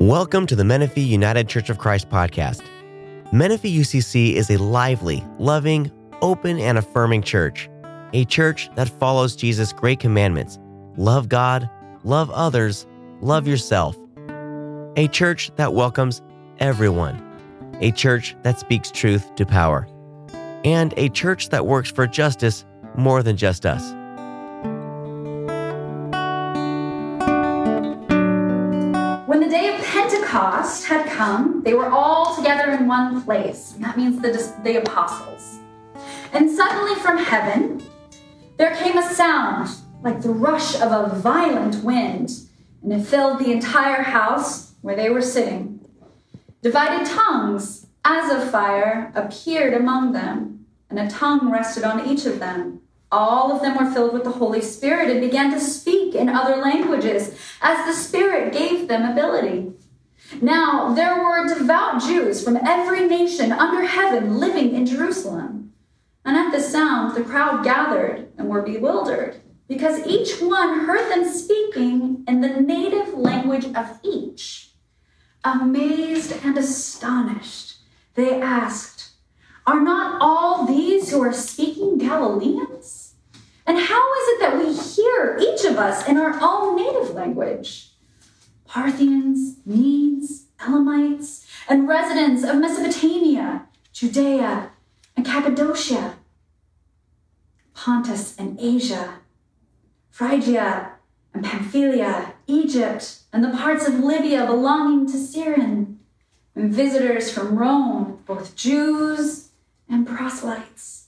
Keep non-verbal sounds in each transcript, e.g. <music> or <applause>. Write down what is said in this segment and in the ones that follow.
Welcome to the Menifee United Church of Christ podcast. Menifee UCC is a lively, loving, open, and affirming church. A church that follows Jesus' great commandments love God, love others, love yourself. A church that welcomes everyone. A church that speaks truth to power. And a church that works for justice more than just us. Pentecost had come, they were all together in one place. That means the, the apostles. And suddenly from heaven, there came a sound like the rush of a violent wind, and it filled the entire house where they were sitting. Divided tongues, as of fire, appeared among them, and a tongue rested on each of them. All of them were filled with the Holy Spirit and began to speak in other languages as the Spirit gave them ability. Now, there were devout Jews from every nation under heaven living in Jerusalem. And at the sound, the crowd gathered and were bewildered because each one heard them speaking in the native language of each. Amazed and astonished, they asked, Are not all these who are speaking Galileans? And how is it that we hear each of us in our own native language? Parthians, Medes, Elamites, and residents of Mesopotamia, Judea, and Cappadocia, Pontus and Asia, Phrygia and Pamphylia, Egypt, and the parts of Libya belonging to Cyrene, and visitors from Rome, both Jews and proselytes.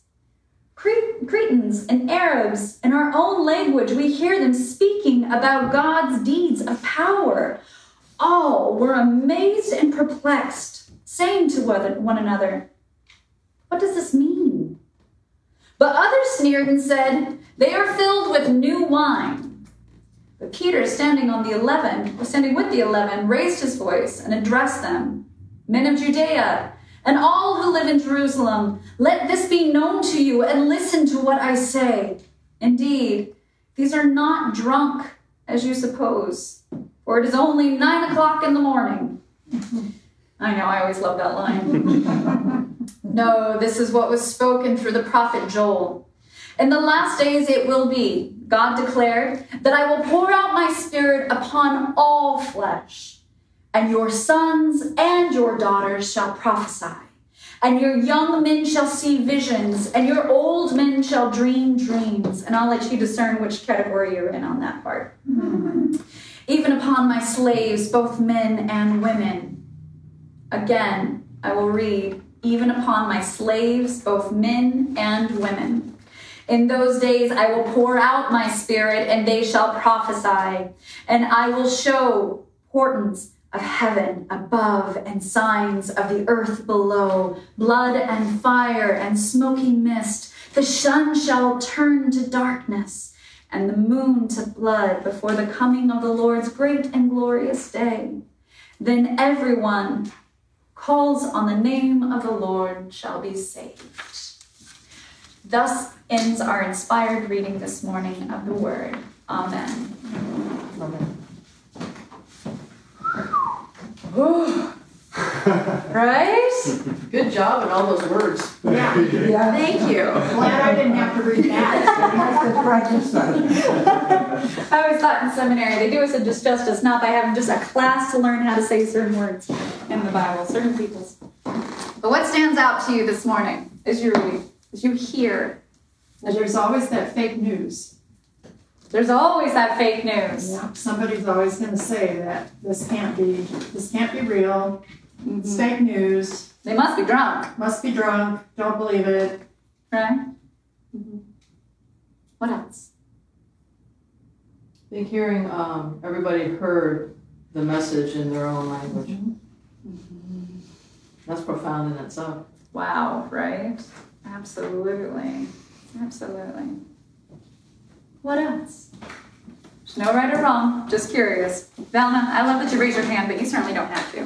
Cretans and Arabs, in our own language, we hear them speaking about God's deeds of power. All were amazed and perplexed, saying to one another, What does this mean? But others sneered and said, They are filled with new wine. But Peter, standing on the eleven, standing with the eleven, raised his voice and addressed them, Men of Judea, and all who live in Jerusalem, let this be known to you and listen to what I say. Indeed, these are not drunk, as you suppose, for it is only nine o'clock in the morning. <laughs> I know, I always love that line. <laughs> no, this is what was spoken through the prophet Joel. In the last days it will be, God declared, that I will pour out my spirit upon all flesh and your sons and your daughters shall prophesy, and your young men shall see visions, and your old men shall dream dreams. And I'll let you discern which category you're in on that part. Mm-hmm. Even upon my slaves, both men and women. Again, I will read, even upon my slaves, both men and women. In those days I will pour out my spirit, and they shall prophesy, and I will show portents of heaven above and signs of the earth below, blood and fire and smoky mist. The sun shall turn to darkness and the moon to blood before the coming of the Lord's great and glorious day. Then everyone calls on the name of the Lord shall be saved. Thus ends our inspired reading this morning of the word. Amen. Amen. Right? Good job in all those words. Yeah. yeah. Thank you. Glad I didn't have to read that. <laughs> <laughs> I always thought in seminary they do us a disjustice not by having just a class to learn how to say certain words in the Bible, certain people's. But what stands out to you this morning as you read, as you hear? Well, there's always that fake news. There's always that fake news. Yeah, somebody's always going to say that this can't be, this can't be real. Mm-hmm. It's fake news. They must be drunk. Must be drunk. Don't believe it. Right. Mm-hmm. What else? I think hearing um, everybody heard the message in their own language. Mm-hmm. That's profound in itself. Wow, right? Absolutely. Absolutely. What else? There's no right or wrong, just curious. Velma, I love that you raise your hand, but you certainly don't have to.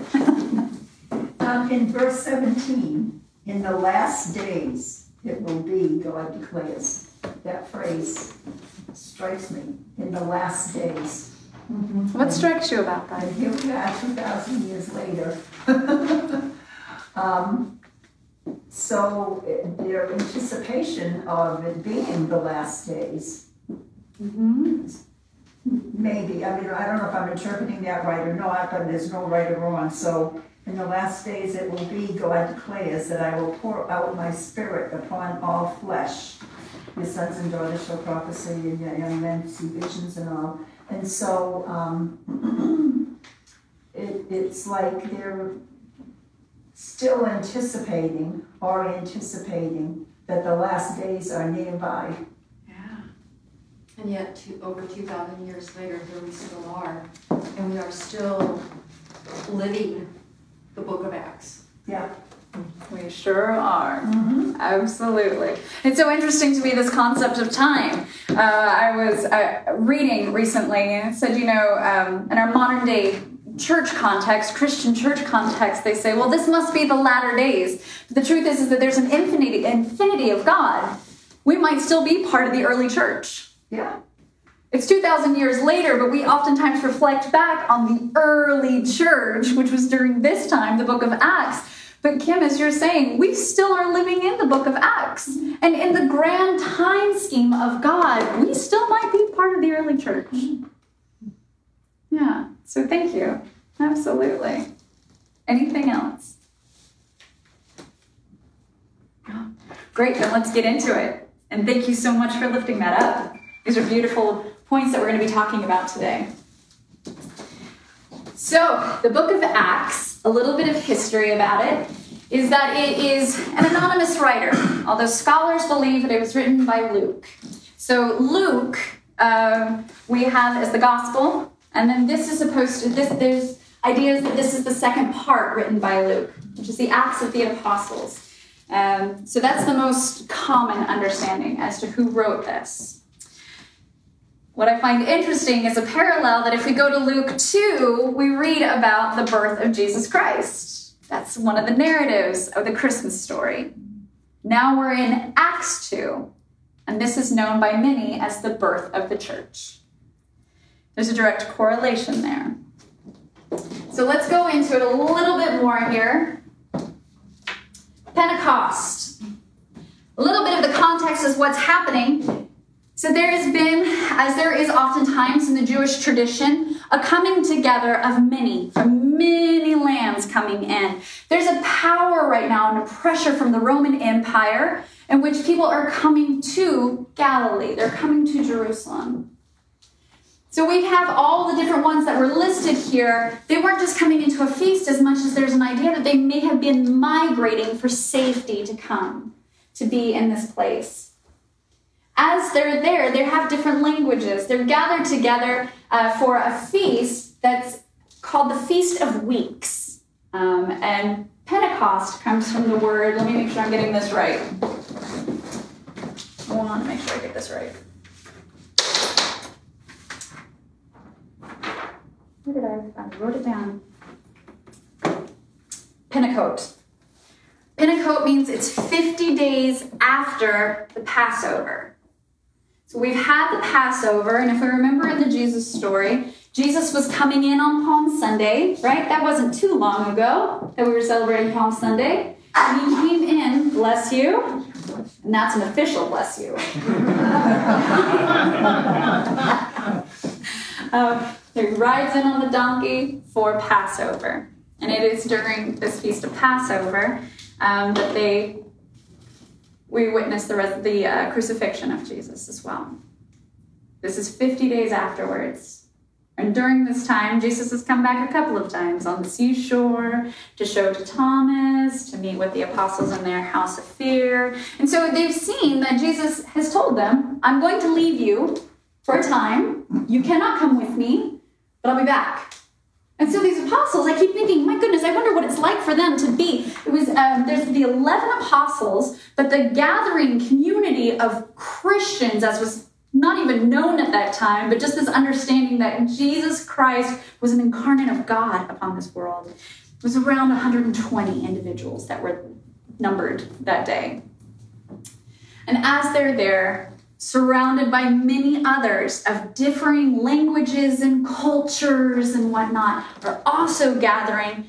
<laughs> um, in verse 17, in the last days it will be, God declares. That phrase strikes me. In the last days. What strikes you about that? And here we are, two thousand years later. <laughs> Um, So uh, their anticipation of it being the last days, Mm-hmm. maybe, I mean, I don't know if I'm interpreting that right or not, but there's no right or wrong. So in the last days it will be, God declares, that I will pour out my spirit upon all flesh. Your sons and daughters shall prophesy, and your young men see visions and all. And so, um, it, it's like they're still anticipating or anticipating that the last days are nearby. Yeah. And yet, two, over 2,000 years later, here we still are. And we are still living the book of Acts. Yeah. We sure are. Absolutely. It's so interesting to me this concept of time. Uh, I was uh, reading recently and it said, you know, um, in our modern day church context, Christian church context, they say, well, this must be the latter days. But the truth is, is that there's an infinity, infinity of God. We might still be part of the early church. Yeah. It's 2,000 years later, but we oftentimes reflect back on the early church, which was during this time, the book of Acts. But Kim, as you're saying, we still are living in the book of Acts. And in the grand time scheme of God, we still might be part of the early church. Yeah, so thank you. Absolutely. Anything else? Great, then let's get into it. And thank you so much for lifting that up. These are beautiful points that we're going to be talking about today. So, the book of Acts, a little bit of history about it, is that it is an anonymous writer, although scholars believe that it was written by Luke. So, Luke, um, we have as the gospel, and then this is supposed to, this, there's ideas that this is the second part written by Luke, which is the Acts of the Apostles. Um, so, that's the most common understanding as to who wrote this. What I find interesting is a parallel that if we go to Luke 2, we read about the birth of Jesus Christ. That's one of the narratives of the Christmas story. Now we're in Acts 2, and this is known by many as the birth of the church. There's a direct correlation there. So let's go into it a little bit more here. Pentecost. A little bit of the context is what's happening so there has been, as there is oftentimes in the Jewish tradition, a coming together of many, from many lands coming in. There's a power right now and a pressure from the Roman Empire in which people are coming to Galilee. They're coming to Jerusalem. So we have all the different ones that were listed here. They weren't just coming into a feast as much as there's an idea that they may have been migrating for safety to come, to be in this place as they're there, they have different languages. They're gathered together uh, for a feast that's called the Feast of Weeks. Um, and Pentecost comes from the word, let me make sure I'm getting this right. I want to make sure I get this right. Where did I? I wrote it down. Pentecost. Pentecost means it's 50 days after the Passover. So we've had the Passover, and if we remember in the Jesus story, Jesus was coming in on Palm Sunday, right? That wasn't too long ago that we were celebrating Palm Sunday. And he came in, bless you, and that's an official bless you. <laughs> um, he rides in on the donkey for Passover. And it is during this feast of Passover um, that they we witness the, res- the uh, crucifixion of Jesus as well. This is 50 days afterwards. And during this time, Jesus has come back a couple of times on the seashore to show to Thomas, to meet with the apostles in their house of fear. And so they've seen that Jesus has told them, I'm going to leave you for a time. You cannot come with me, but I'll be back. And so these apostles, I keep thinking, my goodness, I wonder what it's like for them to be. It was um, there's the eleven apostles, but the gathering community of Christians, as was not even known at that time, but just this understanding that Jesus Christ was an incarnate of God upon this world. It was around 120 individuals that were numbered that day. And as they're there, surrounded by many others of differing languages and cultures and whatnot, are also gathering.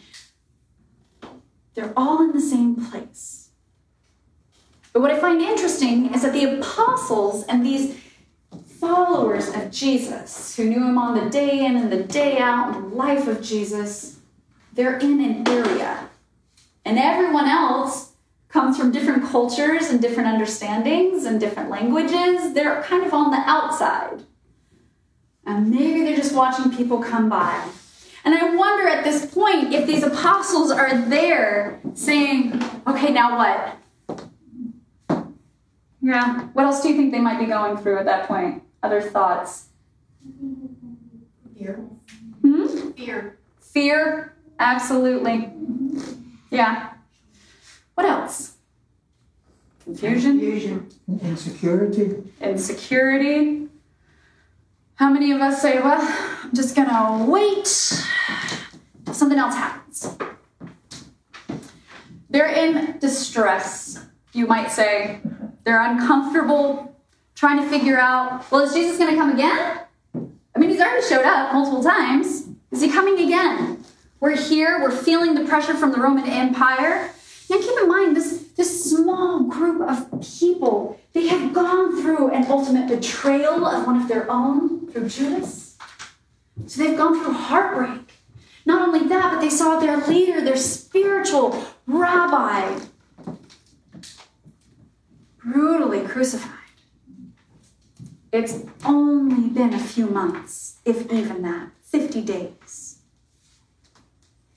They're all in the same place. But what I find interesting is that the apostles and these followers of Jesus, who knew him on the day in and the day out, the life of Jesus, they're in an area. And everyone else comes from different cultures and different understandings and different languages. They're kind of on the outside. And maybe they're just watching people come by. And I wonder at this point if these apostles are there saying, okay, now what? Yeah, what else do you think they might be going through at that point? Other thoughts? Fear. Hmm? Fear. Fear? Absolutely. Yeah. What else? Confusion? Confusion. Insecurity. Insecurity? How many of us say, well, I'm just gonna wait till something else happens? They're in distress, you might say. They're uncomfortable, trying to figure out, well, is Jesus gonna come again? I mean, he's already showed up multiple times. Is he coming again? We're here, we're feeling the pressure from the Roman Empire. And keep in mind, this, this small group of people, they have gone through an ultimate betrayal of one of their own through Judas. So they've gone through heartbreak. Not only that, but they saw their leader, their spiritual rabbi, brutally crucified. It's only been a few months, if even that, 50 days.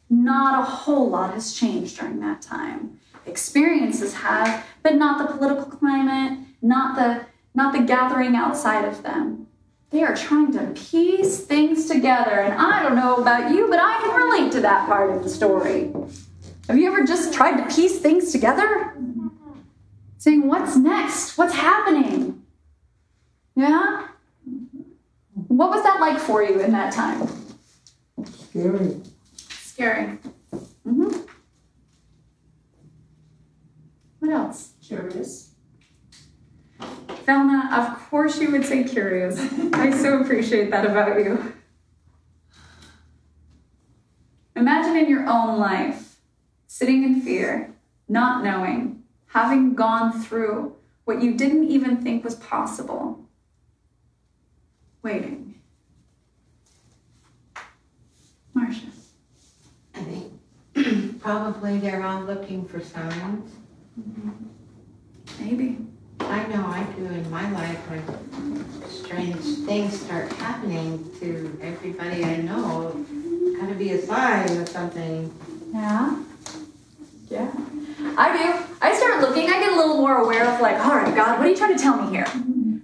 Not a whole lot has changed during that time. Experiences have, but not the political climate, not the not the gathering outside of them. They are trying to piece things together, and I don't know about you, but I can relate to that part of the story. Have you ever just tried to piece things together? Saying, what's next? What's happening? Yeah? What was that like for you in that time? Scary. Scary. hmm What else? Curious. Velma, of course you would say curious. <laughs> I so appreciate that about you. Imagine in your own life, sitting in fear, not knowing, having gone through what you didn't even think was possible, waiting. Marcia. Probably they're all looking for signs. Maybe. I know I do in my life when strange things start happening to everybody I know. Gotta be a sign of something. Yeah. Yeah. I do. I start looking, I get a little more aware of like, all right, God, what are you trying to tell me here?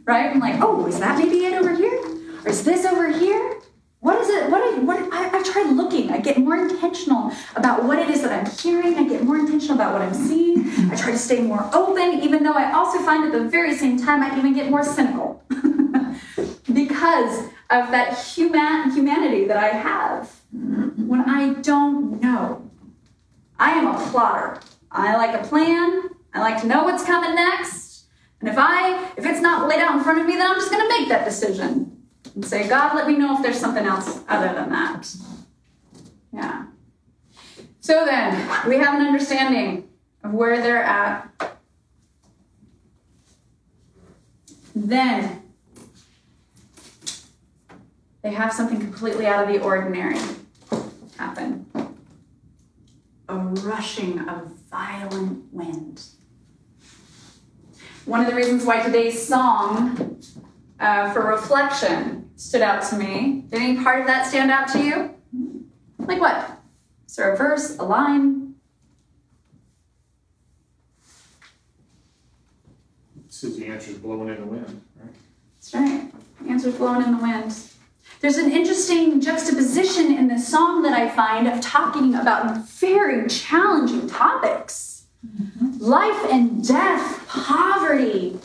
Right? I'm like, oh, is that maybe it over here? Or is this over here? What is it? What I, what I, I try looking. I get more intentional about what it is that I'm hearing. I get more intentional about what I'm seeing. I try to stay more open, even though I also find at the very same time I even get more cynical <laughs> because of that human humanity that I have when I don't know. I am a plotter. I like a plan. I like to know what's coming next. And if I if it's not laid out in front of me, then I'm just gonna make that decision and say, God, let me know if there's something else other than that. Yeah. So then we have an understanding of where they're at. Then they have something completely out of the ordinary happen a rushing of violent wind. One of the reasons why today's song uh, for reflection stood out to me. Did any part of that stand out to you? Like what? Is there a verse, a line? It says the answer's blowing in the wind, right? That's right. The answer's blowing in the wind. There's an interesting juxtaposition in this song that I find of talking about very challenging topics mm-hmm. life and death, poverty,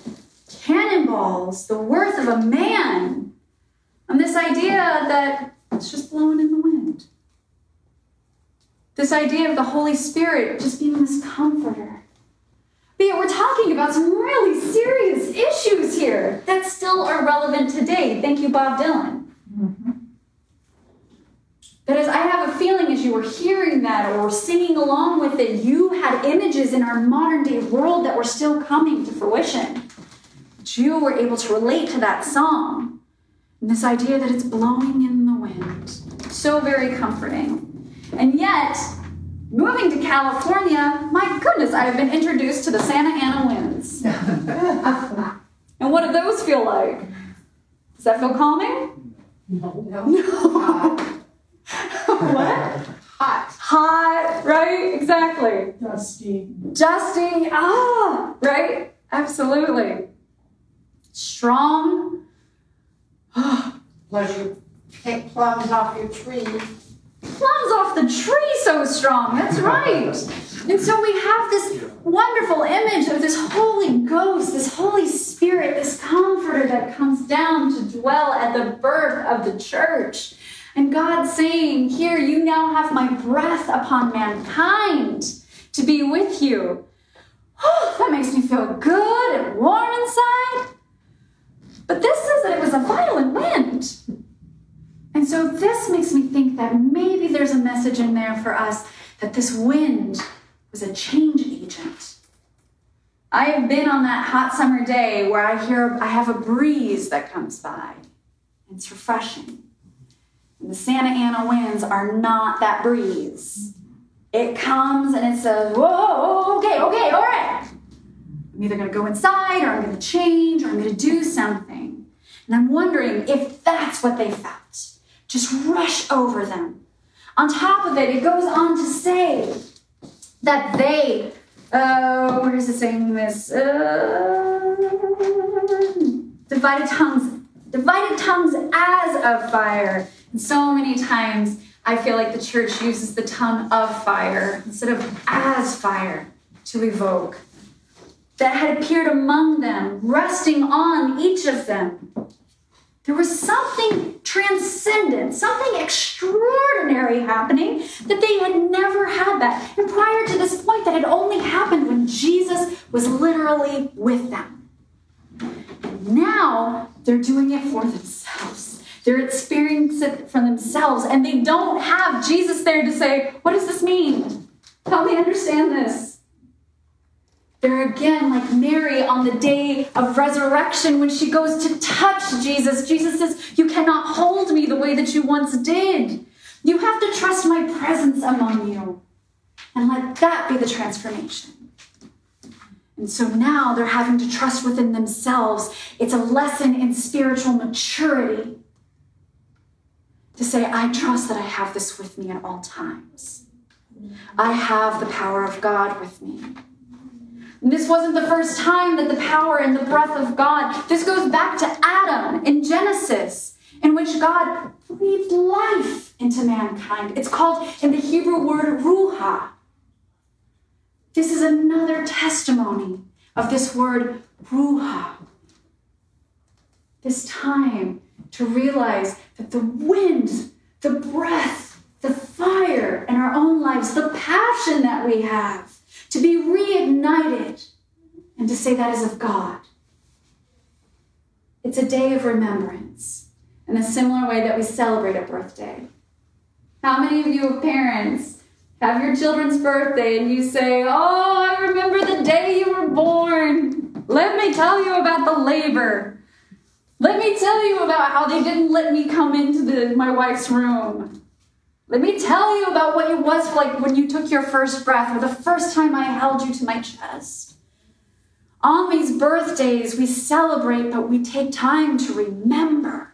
cannonballs, the worth of a man, and this idea that it's just blowing in the wind. This idea of the Holy Spirit just being this comforter, But yet we're talking about some really serious issues here that still are relevant today. Thank you, Bob Dylan. That is, I have a feeling as you were hearing that or singing along with it, you had images in our modern day world that were still coming to fruition. But you were able to relate to that song. And this idea that it's blowing in the wind. So very comforting. And yet, moving to California, my goodness, I have been introduced to the Santa Ana winds. <laughs> and what do those feel like? Does that feel calming? No. No. <laughs> what? Hot. Hot, right? Exactly. Dusty. Dusty, ah, right? Absolutely. Strong. Plus you pick plums off your tree. Plums off the tree so strong. That's right. And so we have this wonderful image of this Holy Ghost, this Holy Spirit, this comforter that comes down to dwell at the birth of the church. And God saying, Here, you now have my breath upon mankind to be with you. Oh, that makes me feel good and warm inside. But this says that it was a violent wind. And so this makes me think that maybe there's a message in there for us that this wind was a change agent. I have been on that hot summer day where I hear I have a breeze that comes by. It's refreshing. And the Santa Ana winds are not that breeze. It comes and it says, whoa, okay, okay, all right. I'm either going to go inside or I'm going to change or I'm going to do something. And I'm wondering if that's what they felt. Just rush over them. On top of it, it goes on to say that they, uh, where is it saying this? Uh, divided tongues, divided tongues as of fire. And so many times I feel like the church uses the tongue of fire instead of as fire to evoke. That had appeared among them, resting on each of them. There was something transcendent, something extraordinary happening that they had never had that. And prior to this point, that had only happened when Jesus was literally with them. Now they're doing it for themselves. They're experiencing it for themselves, and they don't have Jesus there to say, What does this mean? Help me understand this. They're again like Mary on the day of resurrection when she goes to touch Jesus. Jesus says, You cannot hold me the way that you once did. You have to trust my presence among you. And let that be the transformation. And so now they're having to trust within themselves. It's a lesson in spiritual maturity to say, I trust that I have this with me at all times. I have the power of God with me. This wasn't the first time that the power and the breath of God, this goes back to Adam in Genesis, in which God breathed life into mankind. It's called in the Hebrew word ruha. This is another testimony of this word ruha. This time to realize that the wind, the breath, the fire in our own lives, the passion that we have, to be reignited and to say that is of God. It's a day of remembrance in a similar way that we celebrate a birthday. How many of you parents have your children's birthday and you say, Oh, I remember the day you were born. Let me tell you about the labor. Let me tell you about how they didn't let me come into the, my wife's room. Let me tell you about what it was like when you took your first breath or the first time I held you to my chest. On these birthdays, we celebrate, but we take time to remember.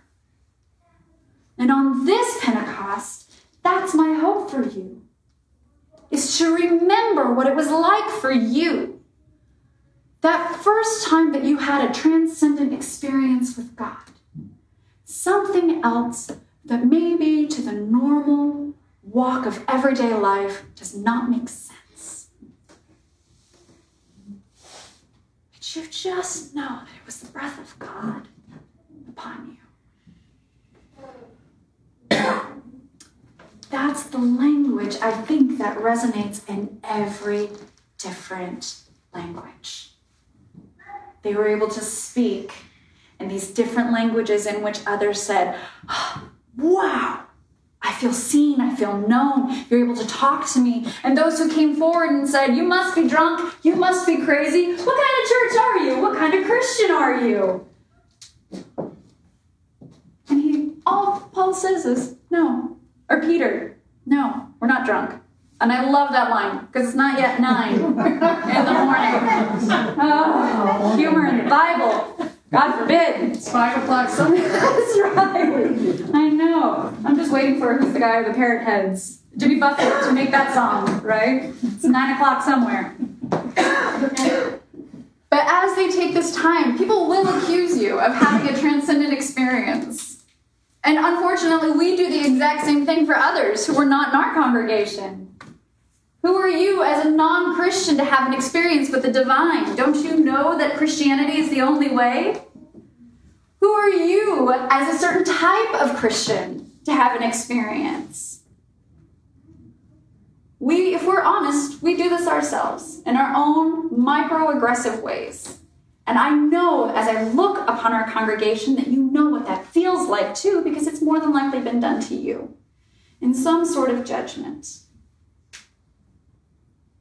And on this Pentecost, that's my hope for you, is to remember what it was like for you. That first time that you had a transcendent experience with God. Something else that maybe to the normal walk of everyday life does not make sense. But you just know that it was the breath of God upon you. <coughs> That's the language I think that resonates in every different language. They were able to speak in these different languages in which others said, "Oh, Wow, I feel seen, I feel known. You're able to talk to me. And those who came forward and said, You must be drunk, you must be crazy. What kind of church are you? What kind of Christian are you? And he, all Paul says is, No. Or Peter, No, we're not drunk. And I love that line because it's not yet nine <laughs> in the morning. <laughs> Oh, humor in the Bible. God forbid. It's five o'clock somewhere. <laughs> That's right. I know. I'm just waiting for who's the guy with the parrot heads. Jimmy Buffett to make that song, right? It's nine o'clock somewhere. But as they take this time, people will accuse you of having a transcendent experience. And unfortunately, we do the exact same thing for others who are not in our congregation. Who are you as a non Christian to have an experience with the divine? Don't you know that Christianity is the only way? Who are you as a certain type of Christian to have an experience? We, if we're honest, we do this ourselves in our own microaggressive ways. And I know as I look upon our congregation that you know what that feels like too, because it's more than likely been done to you in some sort of judgment.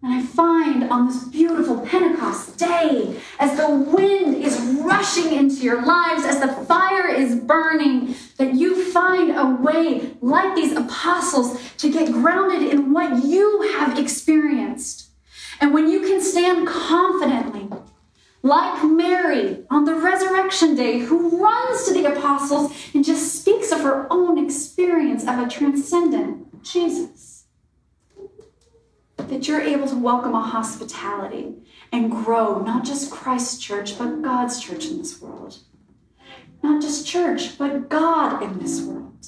And I find on this beautiful Pentecost day, as the wind is rushing into your lives, as the fire is burning, that you find a way, like these apostles, to get grounded in what you have experienced. And when you can stand confidently, like Mary on the resurrection day, who runs to the apostles and just speaks of her own experience of a transcendent Jesus that you're able to welcome a hospitality and grow not just Christ's church, but God's church in this world. Not just church, but God in this world.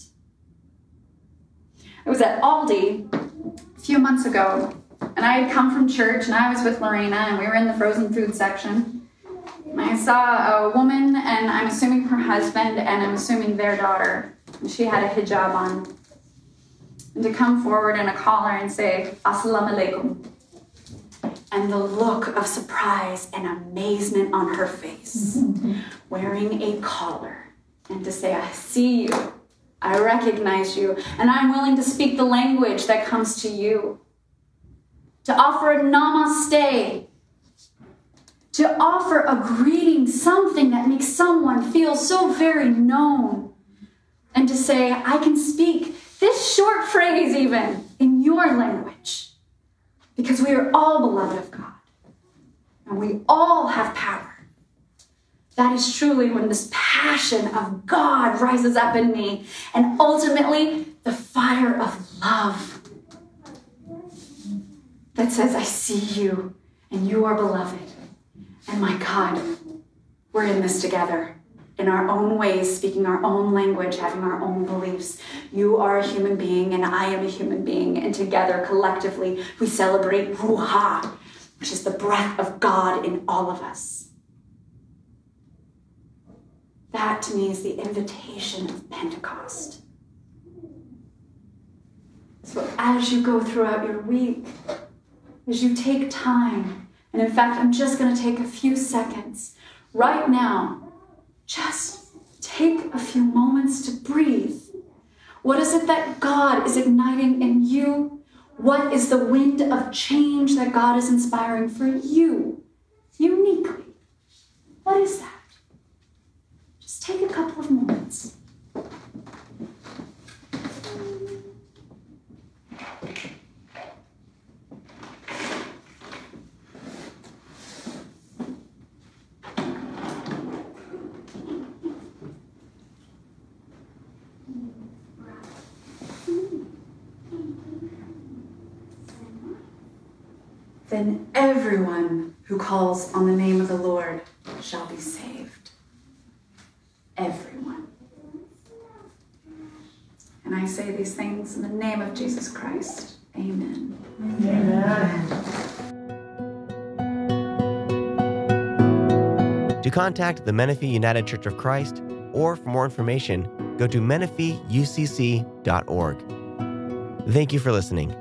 I was at Aldi a few months ago, and I had come from church, and I was with Lorena, and we were in the frozen food section. I saw a woman, and I'm assuming her husband, and I'm assuming their daughter. And she had a hijab on and to come forward in a collar and say, Assalamu alaikum. And the look of surprise and amazement on her face, wearing a collar, and to say, I see you, I recognize you, and I'm willing to speak the language that comes to you. To offer a namaste, to offer a greeting, something that makes someone feel so very known, and to say, I can speak this short phrase, even in your language, because we are all beloved of God and we all have power. That is truly when this passion of God rises up in me, and ultimately the fire of love that says, I see you and you are beloved. And my God, we're in this together in our own ways, speaking our own language, having our own beliefs. You are a human being, and I am a human being, and together, collectively, we celebrate Ruha, which is the breath of God in all of us. That to me is the invitation of Pentecost. So as you go throughout your week, as you take time, and in fact, I'm just going to take a few seconds right now just take a few moments to breathe. What is it that God is igniting in you? What is the wind of change that God is inspiring for you uniquely? What is that? Just take a couple of moments. then everyone who calls on the name of the Lord shall be saved. Everyone. And I say these things in the name of Jesus Christ. Amen. Amen. To contact the Menifee United Church of Christ or for more information, go to menifeeucc.org. Thank you for listening.